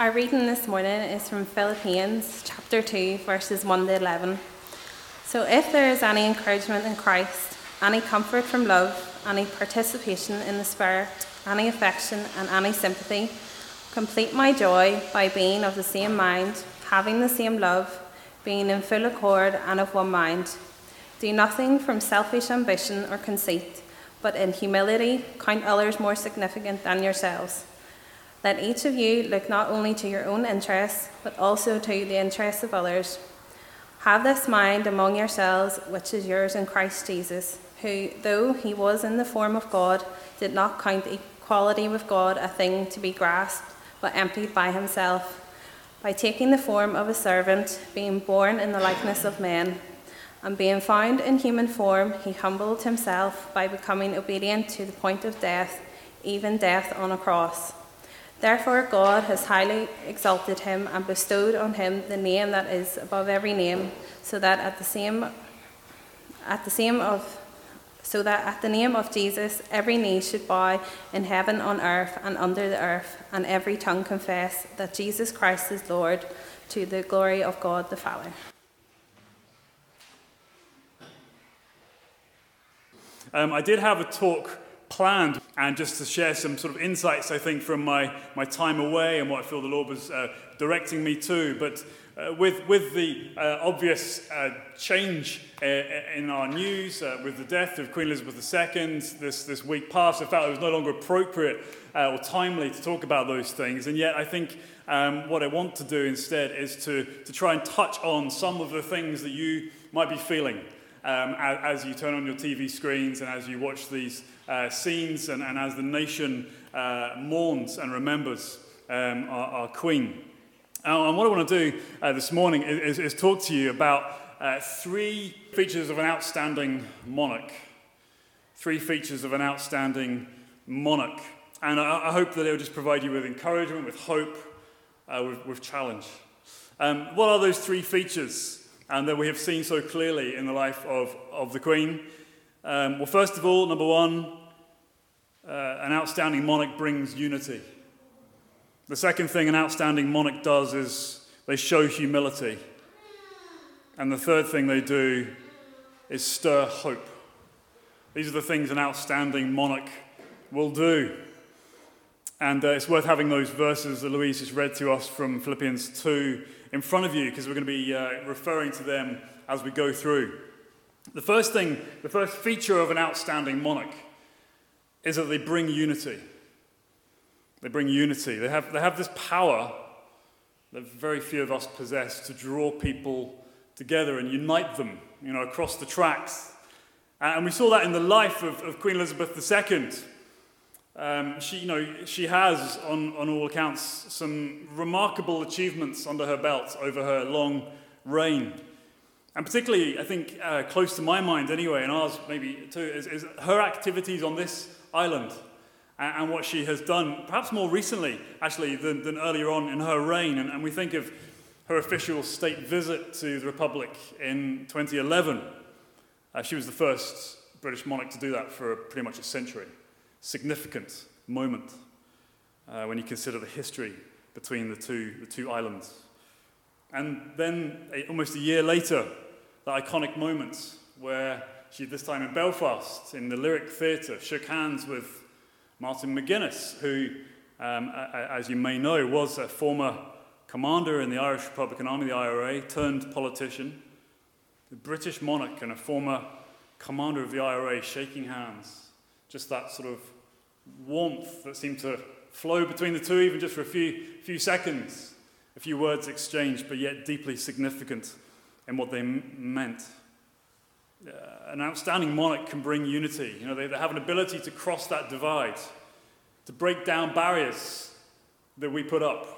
Our reading this morning is from Philippians chapter 2, verses 1 to 11. So, if there is any encouragement in Christ, any comfort from love, any participation in the Spirit, any affection, and any sympathy, complete my joy by being of the same mind, having the same love, being in full accord and of one mind. Do nothing from selfish ambition or conceit, but in humility count others more significant than yourselves. Let each of you look not only to your own interests, but also to the interests of others. Have this mind among yourselves, which is yours in Christ Jesus, who, though he was in the form of God, did not count equality with God a thing to be grasped, but emptied by himself, by taking the form of a servant, being born in the likeness of men. And being found in human form, he humbled himself by becoming obedient to the point of death, even death on a cross. Therefore, God has highly exalted him and bestowed on him the name that is above every name, so that at the same at the same of so that at the name of Jesus every knee should bow in heaven, on earth, and under the earth, and every tongue confess that Jesus Christ is Lord, to the glory of God the Father. Um, I did have a talk planned. And just to share some sort of insights, I think, from my, my time away and what I feel the Lord was uh, directing me to. But uh, with, with the uh, obvious uh, change uh, in our news, uh, with the death of Queen Elizabeth II this, this week past, I felt it was no longer appropriate or timely to talk about those things. And yet, I think um, what I want to do instead is to, to try and touch on some of the things that you might be feeling um, as, as, you turn on your TV screens and as you watch these uh, scenes and, and, as the nation uh, mourns and remembers um, our, our, Queen. Uh, and what I want to do uh, this morning is, is, talk to you about uh, three features of an outstanding monarch. Three features of an outstanding monarch. And I, I hope that it will just provide you with encouragement, with hope, uh, with, with, challenge. Um, what are those three features? And that we have seen so clearly in the life of, of the Queen. Um, well, first of all, number one, uh, an outstanding monarch brings unity. The second thing an outstanding monarch does is they show humility. And the third thing they do is stir hope. These are the things an outstanding monarch will do. And uh, it's worth having those verses that Louise just read to us from Philippians 2 in front of you because we're going to be uh, referring to them as we go through. The first thing, the first feature of an outstanding monarch is that they bring unity. They bring unity. They have, they have this power that very few of us possess to draw people together and unite them, you know, across the tracks. And we saw that in the life of, of Queen Elizabeth II. Um, she, you know, she has, on, on all accounts, some remarkable achievements under her belt over her long reign. And particularly, I think, uh, close to my mind anyway, and ours maybe too, is, is her activities on this island and, and, what she has done, perhaps more recently, actually, than, than earlier on in her reign. And, and we think of her official state visit to the Republic in 2011. Uh, she was the first British monarch to do that for pretty much a century significant moment uh, when you consider the history between the two, the two islands. And then, a, almost a year later, the iconic moment where she, this time in Belfast, in the Lyric Theatre, shook hands with Martin McGuinness, who, um, as you may know, was a former commander in the Irish Republican Army, the IRA, turned politician, the British monarch and a former commander of the IRA shaking hands just that sort of warmth that seemed to flow between the two, even just for a few, few seconds, a few words exchanged, but yet deeply significant in what they m- meant. Uh, an outstanding monarch can bring unity. You know, they, they have an ability to cross that divide, to break down barriers that we put up.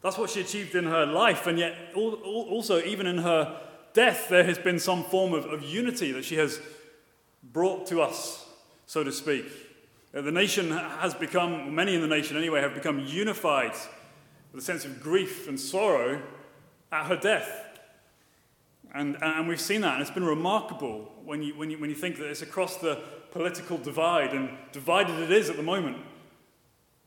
That's what she achieved in her life, and yet also, even in her death, there has been some form of, of unity that she has brought to us, so to speak. Uh, the nation has become, many in the nation anyway, have become unified with a sense of grief and sorrow at her death. And, and we've seen that, and it's been remarkable when you, when, you, when you think that it's across the political divide, and divided it is at the moment.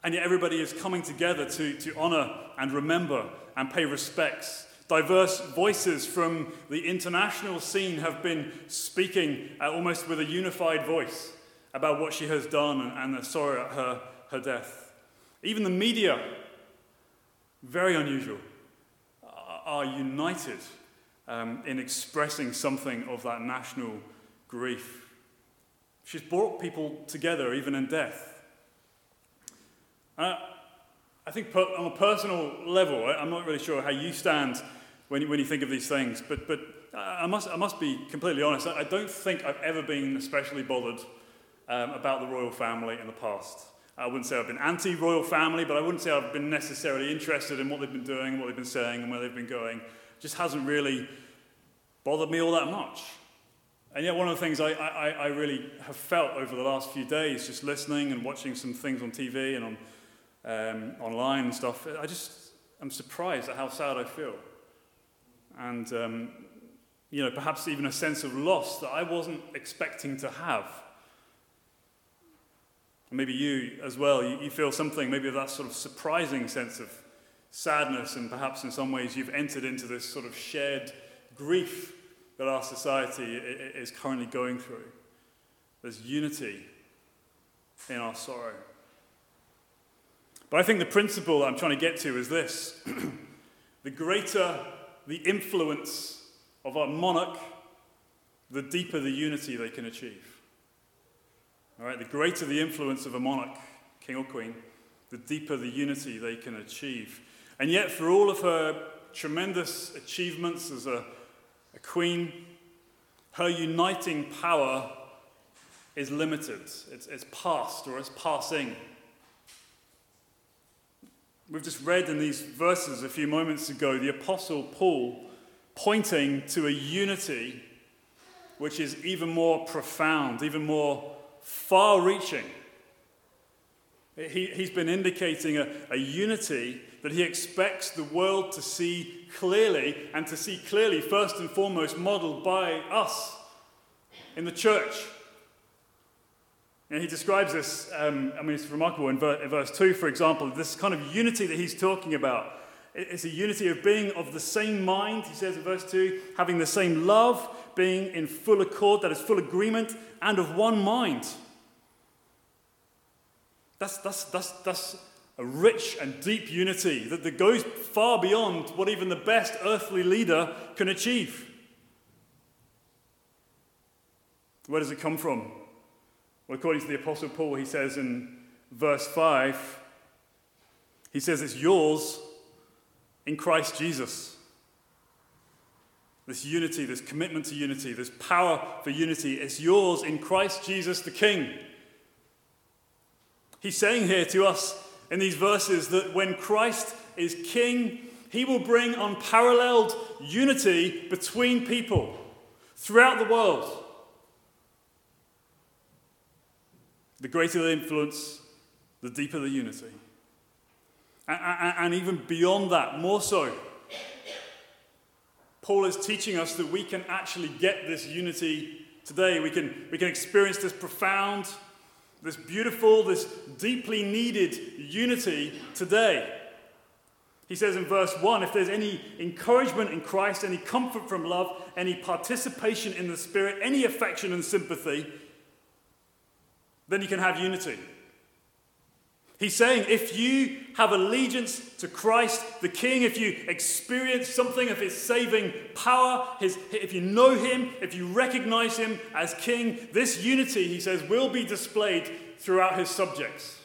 And yet everybody is coming together to, to honor and remember and pay respects. Diverse voices from the international scene have been speaking uh, almost with a unified voice about what she has done and, and the sorrow at her, her death. Even the media, very unusual, are united um, in expressing something of that national grief. She's brought people together, even in death. Uh, I think per, on a personal level, I'm not really sure how you stand when you, when you think of these things, but, but I, must, I must be completely honest. I don't think I've ever been especially bothered um, about the royal family in the past. I wouldn't say I've been anti royal family, but I wouldn't say I've been necessarily interested in what they've been doing, what they've been saying, and where they've been going. It just hasn't really bothered me all that much. And yet, one of the things I, I, I really have felt over the last few days, just listening and watching some things on TV and on um, online and stuff, I just am surprised at how sad I feel. And, um, you know, perhaps even a sense of loss that I wasn't expecting to have. Maybe you as well, you, you feel something, maybe that sort of surprising sense of sadness, and perhaps in some ways you've entered into this sort of shared grief that our society is currently going through. There's unity in our sorrow. But I think the principle I'm trying to get to is this the greater the influence of a monarch, the deeper the unity they can achieve. All right, the greater the influence of a monarch, king or queen, the deeper the unity they can achieve. And yet, for all of her tremendous achievements as a, a queen, her uniting power is limited. It's, it's past or it's passing. We've just read in these verses a few moments ago the Apostle Paul pointing to a unity which is even more profound, even more far reaching. He, has been indicating a, a unity that he expects the world to see clearly, and to see clearly, first and foremost, modeled by us in the church. And he describes this, um, I mean, it's remarkable in, ver- in verse 2, for example, this kind of unity that he's talking about. It's a unity of being of the same mind, he says in verse 2, having the same love, being in full accord, that is, full agreement, and of one mind. That's, that's, that's, that's a rich and deep unity that, that goes far beyond what even the best earthly leader can achieve. Where does it come from? Well, according to the Apostle Paul, he says in verse 5, he says it's yours in Christ Jesus. This unity, this commitment to unity, this power for unity, it's yours in Christ Jesus the King. He's saying here to us in these verses that when Christ is King, he will bring unparalleled unity between people throughout the world. The greater the influence, the deeper the unity. And, and, and even beyond that, more so, Paul is teaching us that we can actually get this unity today. We can, we can experience this profound, this beautiful, this deeply needed unity today. He says in verse 1 if there's any encouragement in Christ, any comfort from love, any participation in the Spirit, any affection and sympathy, then you can have unity. He's saying if you have allegiance to Christ the King, if you experience something of his saving power, his, if you know him, if you recognize him as King, this unity, he says, will be displayed throughout his subjects.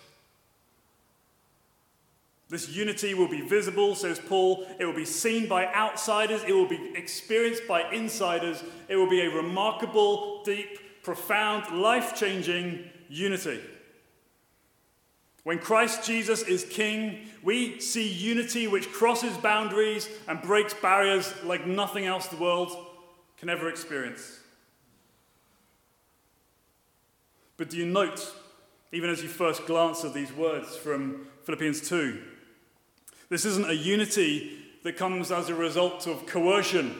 This unity will be visible, says Paul. It will be seen by outsiders. It will be experienced by insiders. It will be a remarkable, deep, profound, life changing unity. When Christ Jesus is King, we see unity which crosses boundaries and breaks barriers like nothing else the world can ever experience. But do you note, even as you first glance at these words from Philippians 2, this isn't a unity that comes as a result of coercion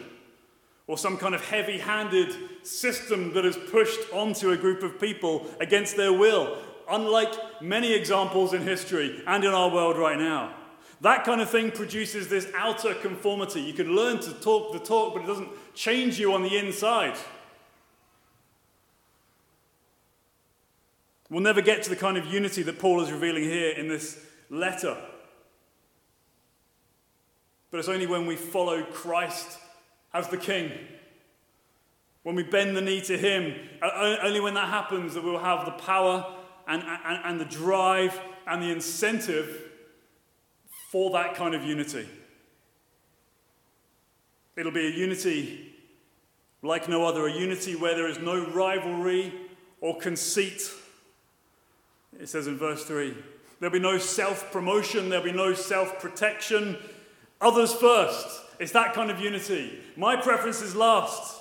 or some kind of heavy handed system that is pushed onto a group of people against their will. unlike many examples in history and in our world right now. That kind of thing produces this outer conformity. You can learn to talk the talk, but it doesn't change you on the inside. We'll never get to the kind of unity that Paul is revealing here in this letter. But it's only when we follow Christ as the King, when we bend the knee to Him, only when that happens that we'll have the power and, and, and the drive and the incentive for that kind of unity. It'll be a unity like no other, a unity where there is no rivalry or conceit. It says in verse 3 there'll be no self promotion, there'll be no self protection. Others first. It's that kind of unity. My preference is last.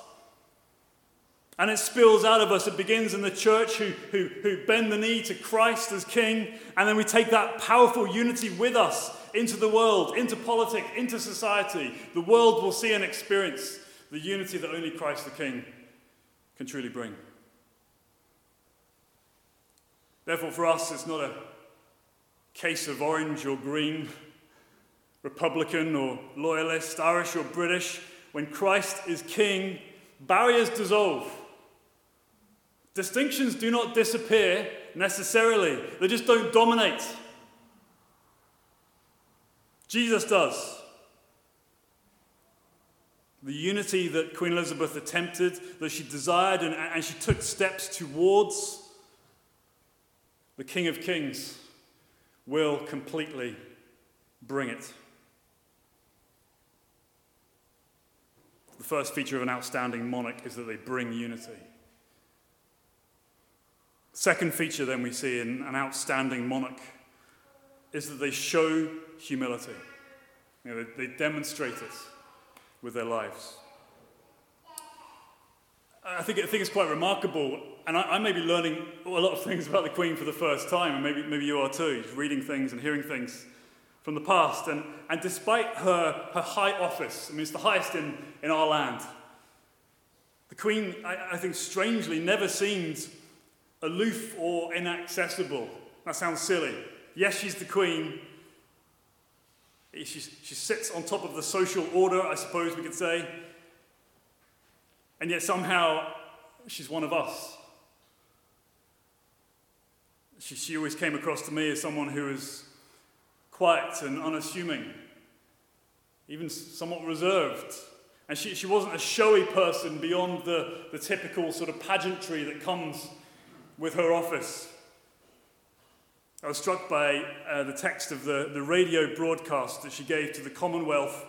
And it spills out of us. It begins in the church who, who, who bend the knee to Christ as King. And then we take that powerful unity with us into the world, into politics, into society. The world will see and experience the unity that only Christ the King can truly bring. Therefore, for us, it's not a case of orange or green, Republican or loyalist, Irish or British. When Christ is King, barriers dissolve. Distinctions do not disappear necessarily, they just don't dominate. Jesus does. The unity that Queen Elizabeth attempted, that she desired, and, and she took steps towards, the King of Kings will completely bring it. The first feature of an outstanding monarch is that they bring unity. Second feature, then, we see in an outstanding monarch is that they show humility. You know, they, they demonstrate it with their lives. I think, I think it's quite remarkable, and I, I, may be learning a lot of things about the Queen for the first time, and maybe, maybe you are too, reading things and hearing things from the past. And, and despite her, her high office, I mean, it's the highest in, in our land, the Queen, I, I think, strangely never seemed aloof or inaccessible. That sounds silly. Yes, she's the queen. She, she sits on top of the social order, I suppose we could say. And yet somehow she's one of us. She, she always came across to me as someone who was quiet and unassuming, even somewhat reserved. And she, she wasn't a showy person beyond the, the typical sort of pageantry that comes with her office. I was struck by uh, the text of the, the radio broadcast that she gave to the Commonwealth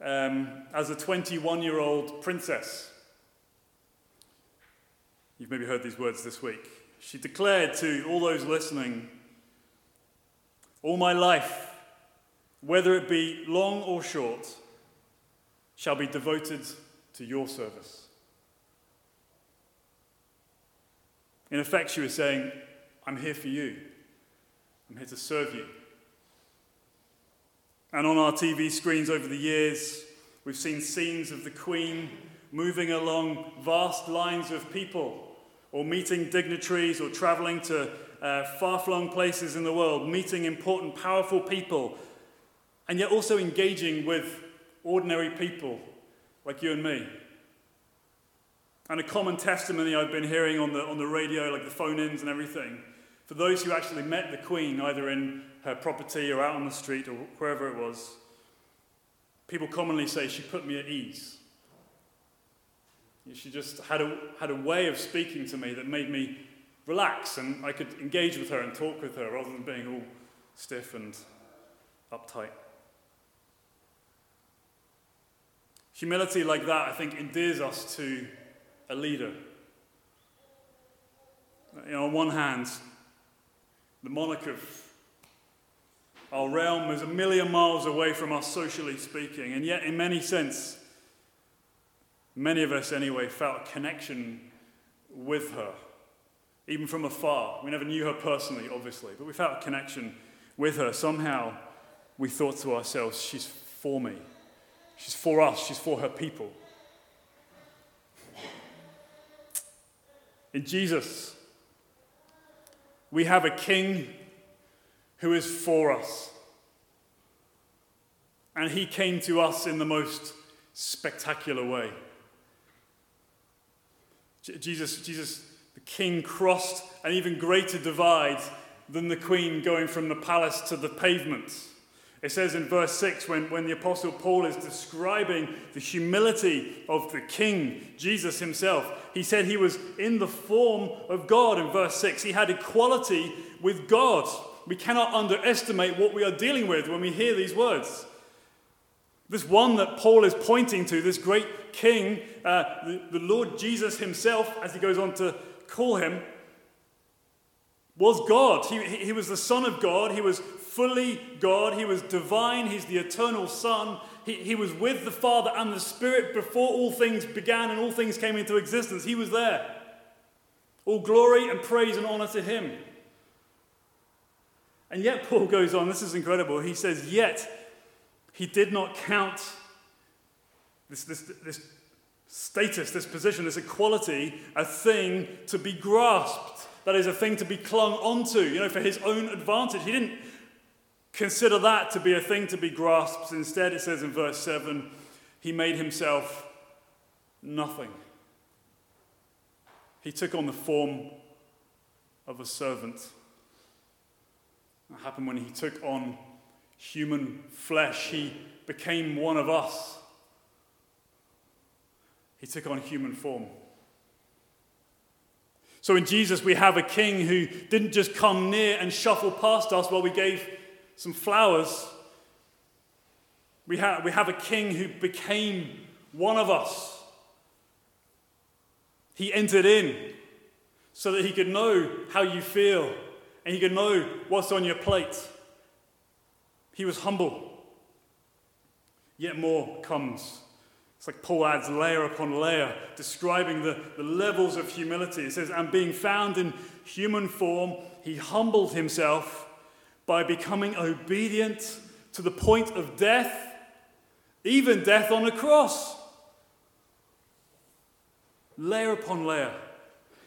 um, as a 21 year old princess. You've maybe heard these words this week. She declared to all those listening, All my life, whether it be long or short, shall be devoted to your service. In effect, she was saying, I'm here for you. I'm here to serve you. And on our TV screens over the years, we've seen scenes of the Queen moving along vast lines of people, or meeting dignitaries, or traveling to uh, far flung places in the world, meeting important, powerful people, and yet also engaging with ordinary people like you and me. And a common testimony I've been hearing on the, on the radio, like the phone ins and everything, for those who actually met the Queen, either in her property or out on the street or wherever it was, people commonly say she put me at ease. She just had a, had a way of speaking to me that made me relax and I could engage with her and talk with her rather than being all stiff and uptight. Humility like that, I think, endears us to a leader. You know, on one hand, the monarch of our realm is a million miles away from us, socially speaking, and yet, in many sense, many of us anyway felt a connection with her, even from afar. We never knew her personally, obviously, but we felt a connection with her. Somehow, we thought to ourselves, she's for me, she's for us, she's for her people. In Jesus, we have a king who is for us. And he came to us in the most spectacular way. Jesus, Jesus, the king, crossed an even greater divide than the queen going from the palace to the pavement. It says in verse 6 when, when the Apostle Paul is describing the humility of the King, Jesus himself, he said he was in the form of God in verse 6. He had equality with God. We cannot underestimate what we are dealing with when we hear these words. This one that Paul is pointing to, this great king, uh, the, the Lord Jesus himself, as he goes on to call him, was God. He, he was the Son of God. He was fully God. He was divine. He's the eternal Son. He, he was with the Father and the Spirit before all things began and all things came into existence. He was there. All glory and praise and honor to Him. And yet, Paul goes on, this is incredible. He says, Yet he did not count this, this, this status, this position, this equality, a thing to be grasped. That is a thing to be clung onto, you know, for his own advantage. He didn't consider that to be a thing to be grasped. Instead, it says in verse 7 he made himself nothing. He took on the form of a servant. That happened when he took on human flesh. He became one of us. He took on human form. So in Jesus, we have a king who didn't just come near and shuffle past us while we gave some flowers. We have, we have a king who became one of us. He entered in so that he could know how you feel and he could know what's on your plate. He was humble. Yet more comes. It's like Paul adds layer upon layer, describing the, the levels of humility. It says, And being found in human form, he humbled himself by becoming obedient to the point of death, even death on a cross. Layer upon layer.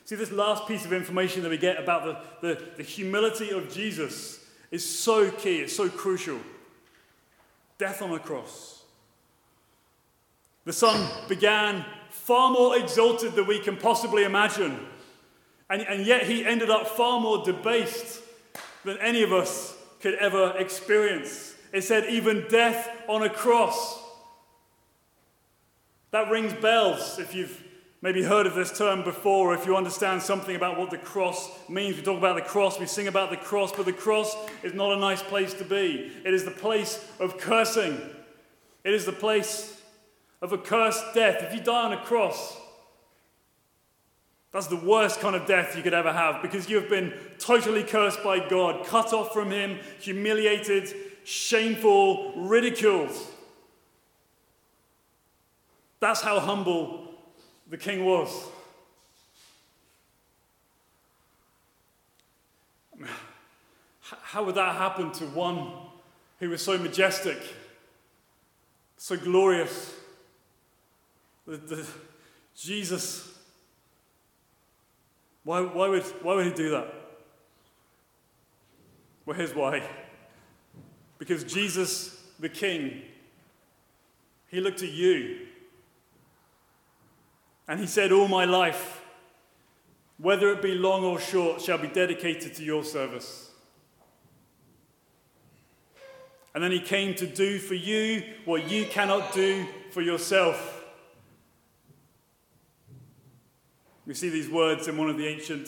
See, this last piece of information that we get about the, the, the humility of Jesus is so key, it's so crucial. Death on a cross. The Son began far more exalted than we can possibly imagine. And, and yet he ended up far more debased than any of us could ever experience. It said, even death on a cross. That rings bells if you've maybe heard of this term before, or if you understand something about what the cross means. We talk about the cross, we sing about the cross, but the cross is not a nice place to be. It is the place of cursing, it is the place of a cursed death. If you die on a cross, that's the worst kind of death you could ever have because you have been totally cursed by God, cut off from Him, humiliated, shameful, ridiculed. That's how humble the king was. How would that happen to one who was so majestic, so glorious? The, the, Jesus, why, why, would, why would he do that? Well, here's why. Because Jesus, the King, he looked at you and he said, All my life, whether it be long or short, shall be dedicated to your service. And then he came to do for you what you cannot do for yourself. We see these words in one of the ancient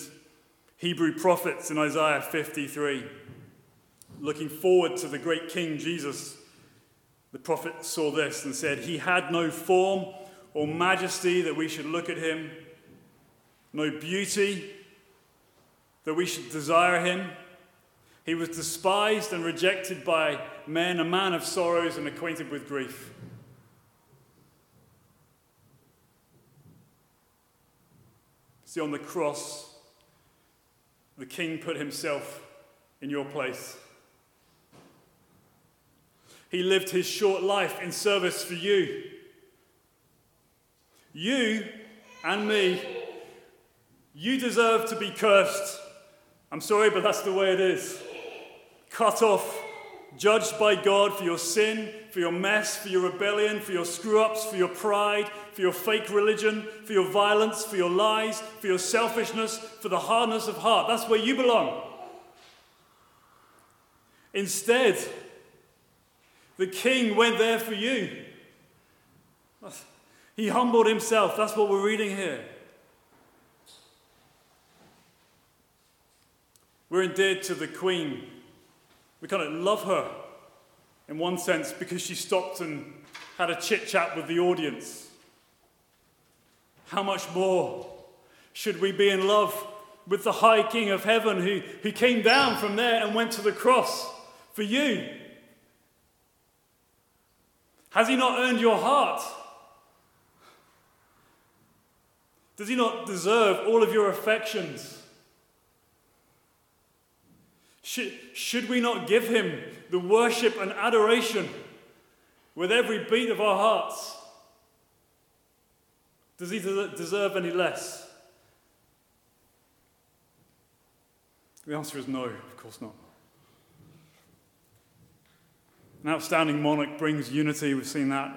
Hebrew prophets in Isaiah 53. Looking forward to the great King Jesus, the prophet saw this and said, He had no form or majesty that we should look at him, no beauty that we should desire him. He was despised and rejected by men, a man of sorrows and acquainted with grief. See, on the cross, the king put himself in your place. He lived his short life in service for you. You and me, you deserve to be cursed I'm sorry, but that's the way it is. Cut off, judged by God for your sin, for your mess, for your rebellion, for your screw ups, for your pride, for your fake religion, for your violence, for your lies, for your selfishness, for the hardness of heart. That's where you belong. Instead, the king went there for you. He humbled himself. That's what we're reading here. We're indebted to the queen. We kind of love her in one sense because she stopped and had a chit chat with the audience. How much more should we be in love with the High King of Heaven who, who came down from there and went to the cross for you? Has he not earned your heart? Does he not deserve all of your affections? Should, should we not give him the worship and adoration with every beat of our hearts? Does he deserve any less? The answer is no, of course not. An outstanding monarch brings unity, we've seen that.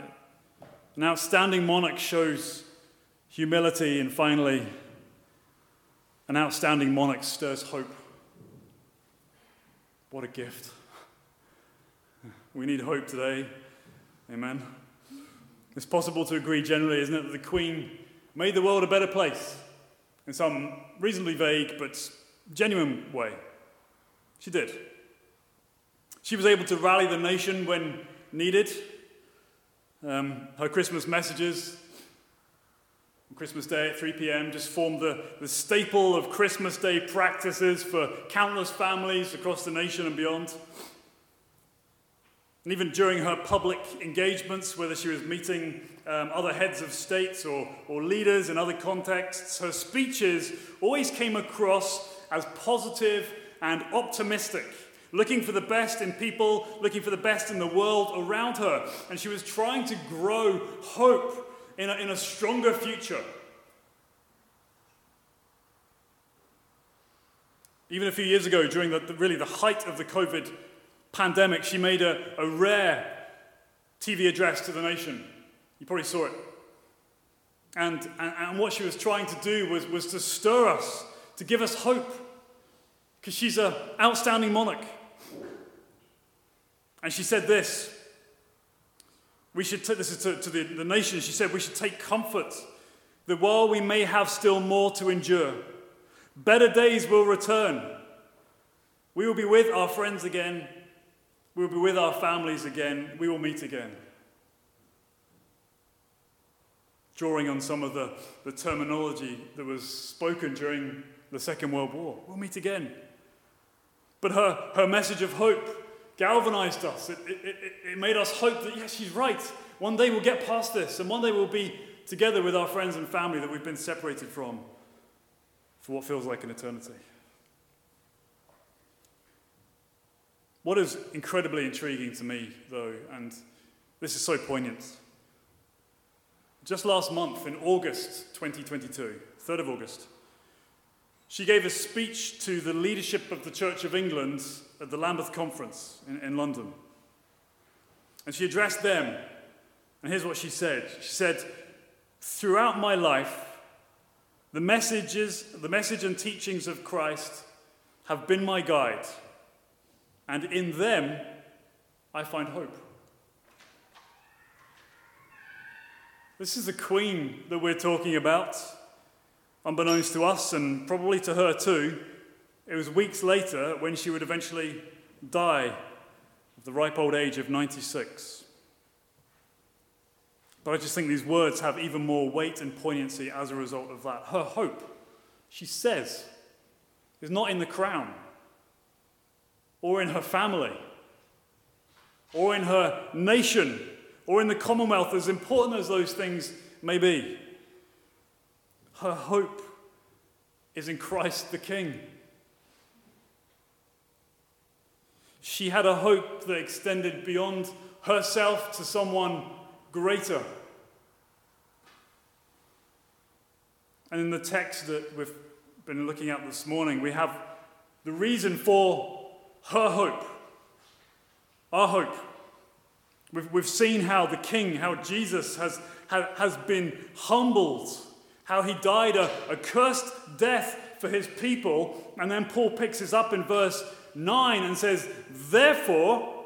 An outstanding monarch shows humility, and finally, an outstanding monarch stirs hope. What a gift. We need hope today. Amen. It's possible to agree generally, isn't it, that the Queen made the world a better place in some reasonably vague but genuine way. She did. She was able to rally the nation when needed. Um, her Christmas messages Christmas Day at 3 p.m. just formed the, the staple of Christmas Day practices for countless families across the nation and beyond. And even during her public engagements, whether she was meeting um, other heads of states or, or leaders in other contexts, her speeches always came across as positive and optimistic, looking for the best in people, looking for the best in the world around her. And she was trying to grow hope in a, in a stronger future. Even a few years ago, during the, the, really the height of the COVID pandemic, she made a, a rare TV address to the nation. You probably saw it. And, and, and what she was trying to do was, was to stir us, to give us hope, because she's an outstanding monarch. And she said this we should take this is to, to the, the nation. She said we should take comfort that while we may have still more to endure, better days will return. We will be with our friends again. We will be with our families again. We will meet again. Drawing on some of the, the terminology that was spoken during the Second World War. We'll meet again. But her, her message of hope galvanized us. It, it, it, made us hope that, yes, she's right. One day we'll get past this, and one day we'll be together with our friends and family that we've been separated from for what feels like an eternity. What is incredibly intriguing to me, though, and this is so poignant, just last month in August 2022, 3rd of August, she gave a speech to the leadership of the Church of England at the Lambeth Conference in, in London. And she addressed them. And here's what she said She said, Throughout my life, the messages, the message and teachings of Christ have been my guide, and in them I find hope. This is the queen that we're talking about. Unbeknownst to us, and probably to her too, it was weeks later when she would eventually die of the ripe old age of 96. But I just think these words have even more weight and poignancy as a result of that. Her hope, she says, is not in the crown, or in her family, or in her nation, or in the Commonwealth, as important as those things may be. Her hope is in Christ the King. She had a hope that extended beyond herself to someone greater. And in the text that we've been looking at this morning, we have the reason for her hope, our hope. We've, we've seen how the King, how Jesus has, has been humbled, how he died a, a cursed death for his people. And then Paul picks this up in verse 9 and says, Therefore,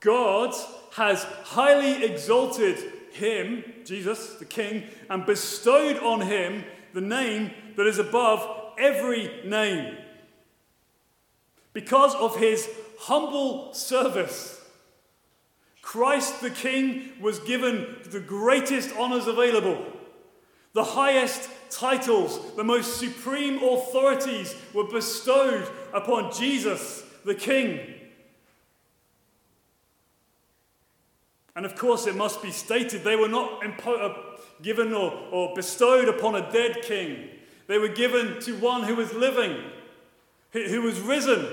God has highly exalted him, Jesus, the King, and bestowed on him the name that is above every name. Because of his humble service, Christ the King was given the greatest honors available. The highest titles, the most supreme authorities were bestowed upon Jesus the King. And of course, it must be stated they were not impo- uh, given or, or bestowed upon a dead king. They were given to one who was living, who, who was risen,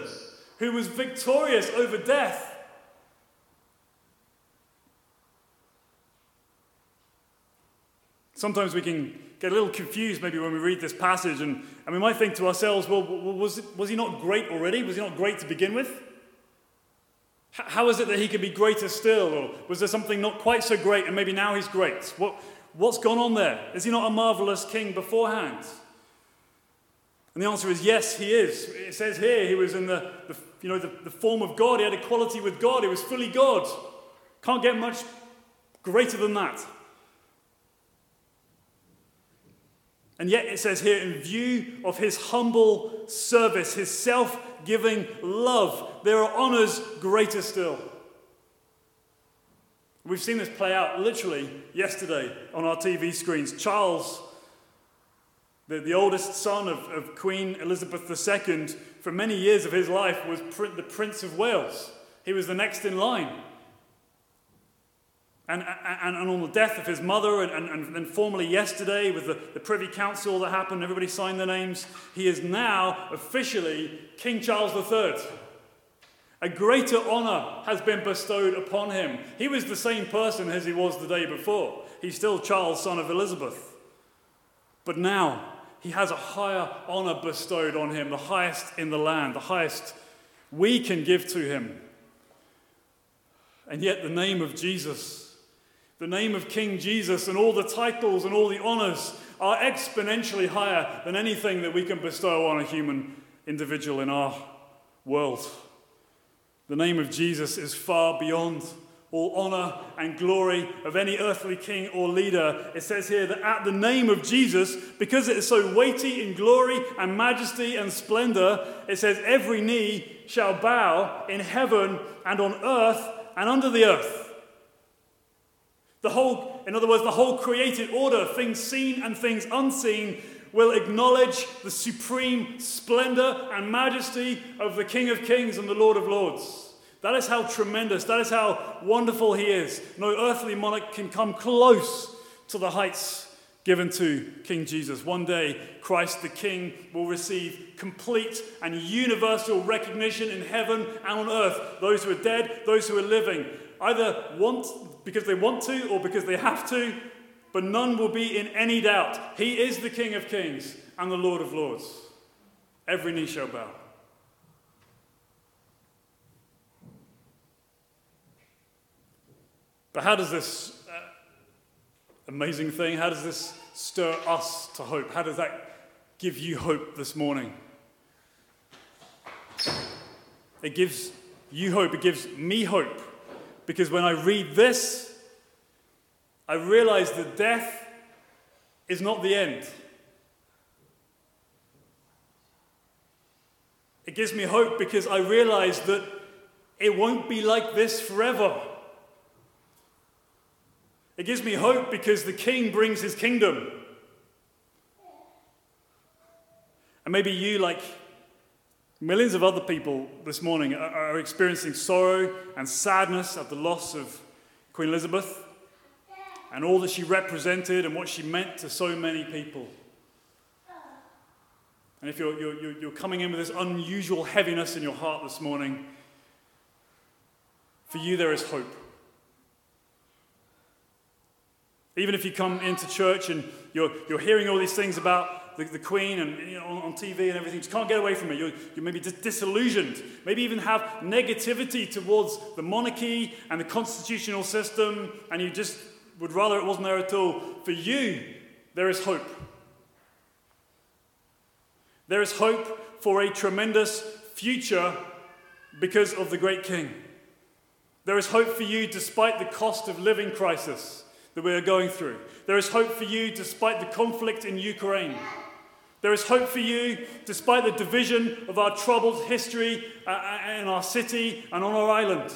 who was victorious over death. Sometimes we can get a little confused maybe when we read this passage and, and we might think to ourselves, well, was, was he not great already? Was he not great to begin with? How is it that he could be greater still? Or was there something not quite so great and maybe now he's great? What, what's gone on there? Is he not a marvelous king beforehand? And the answer is yes, he is. It says here he was in the, the you know, the, the form of God. He had equality with God. He was fully God. Can't get much greater than that. And yet it says here, in view of his humble service, his self giving love, there are honors greater still. We've seen this play out literally yesterday on our TV screens. Charles, the, the oldest son of, of Queen Elizabeth II, for many years of his life was the Prince of Wales. He was the next in line. And, and, and on the death of his mother, and, and, and formally yesterday with the, the Privy Council that happened, everybody signed their names, he is now officially King Charles III. A greater honour has been bestowed upon him. He was the same person as he was the day before. He's still Charles, son of Elizabeth. But now he has a higher honour bestowed on him, the highest in the land, the highest we can give to him. And yet, the name of Jesus, the name of King Jesus, and all the titles and all the honours are exponentially higher than anything that we can bestow on a human individual in our world. The name of Jesus is far beyond all honor and glory of any earthly king or leader. It says here that at the name of Jesus, because it is so weighty in glory and majesty and splendor, it says every knee shall bow in heaven and on earth and under the earth. The whole, in other words, the whole created order, things seen and things unseen, will acknowledge the supreme splendor and majesty of the King of Kings and the Lord of Lords. That is how tremendous, that is how wonderful he is. No earthly monarch can come close to the heights given to King Jesus. One day, Christ the King will receive complete and universal recognition in heaven and on earth. Those who are dead, those who are living, either want because they want to or because they have to, but none will be in any doubt. He is the King of kings and the Lord of lords. Every knee shall bow. But how does this uh, amazing thing, how does this stir us to hope? How does that give you hope this morning? It gives you hope, it gives me hope. Because when I read this, I realize that death is not the end. It gives me hope because I realize that it won't be like this forever. It gives me hope because the king brings his kingdom. And maybe you, like millions of other people this morning, are experiencing sorrow and sadness at the loss of Queen Elizabeth and all that she represented and what she meant to so many people. And if you're, you're, you're coming in with this unusual heaviness in your heart this morning, for you there is hope. Even if you come into church and you're, you're hearing all these things about the, the Queen and you know, on, TV and everything. You just can't get away from it. You're, you're maybe dis- disillusioned. Maybe even have negativity towards the monarchy and the constitutional system, and you just would rather it wasn't there at all. For you, there is hope. There is hope for a tremendous future because of the great King. There is hope for you despite the cost of living crisis that we are going through. There is hope for you despite the conflict in Ukraine. There is hope for you despite the division of our troubled history uh, uh, in our city and on our island.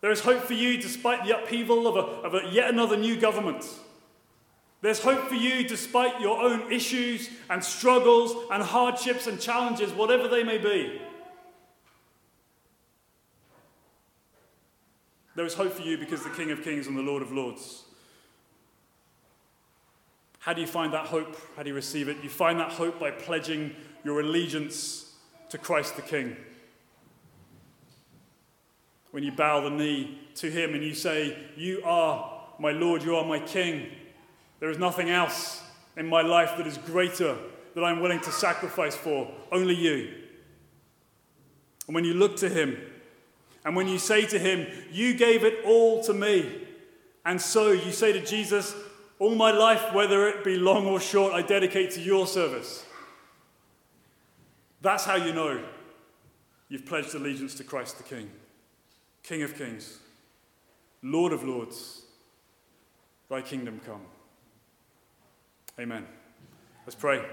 There is hope for you despite the upheaval of, a, of a yet another new government. There's hope for you despite your own issues and struggles and hardships and challenges, whatever they may be. There is hope for you because the King of Kings and the Lord of Lords. How do you find that hope? How do you receive it? You find that hope by pledging your allegiance to Christ the King. When you bow the knee to Him and you say, You are my Lord, you are my King, there is nothing else in my life that is greater that I'm willing to sacrifice for, only you. And when you look to Him, and when you say to him, You gave it all to me, and so you say to Jesus, All my life, whether it be long or short, I dedicate to your service. That's how you know you've pledged allegiance to Christ the King, King of kings, Lord of lords. Thy kingdom come. Amen. Let's pray.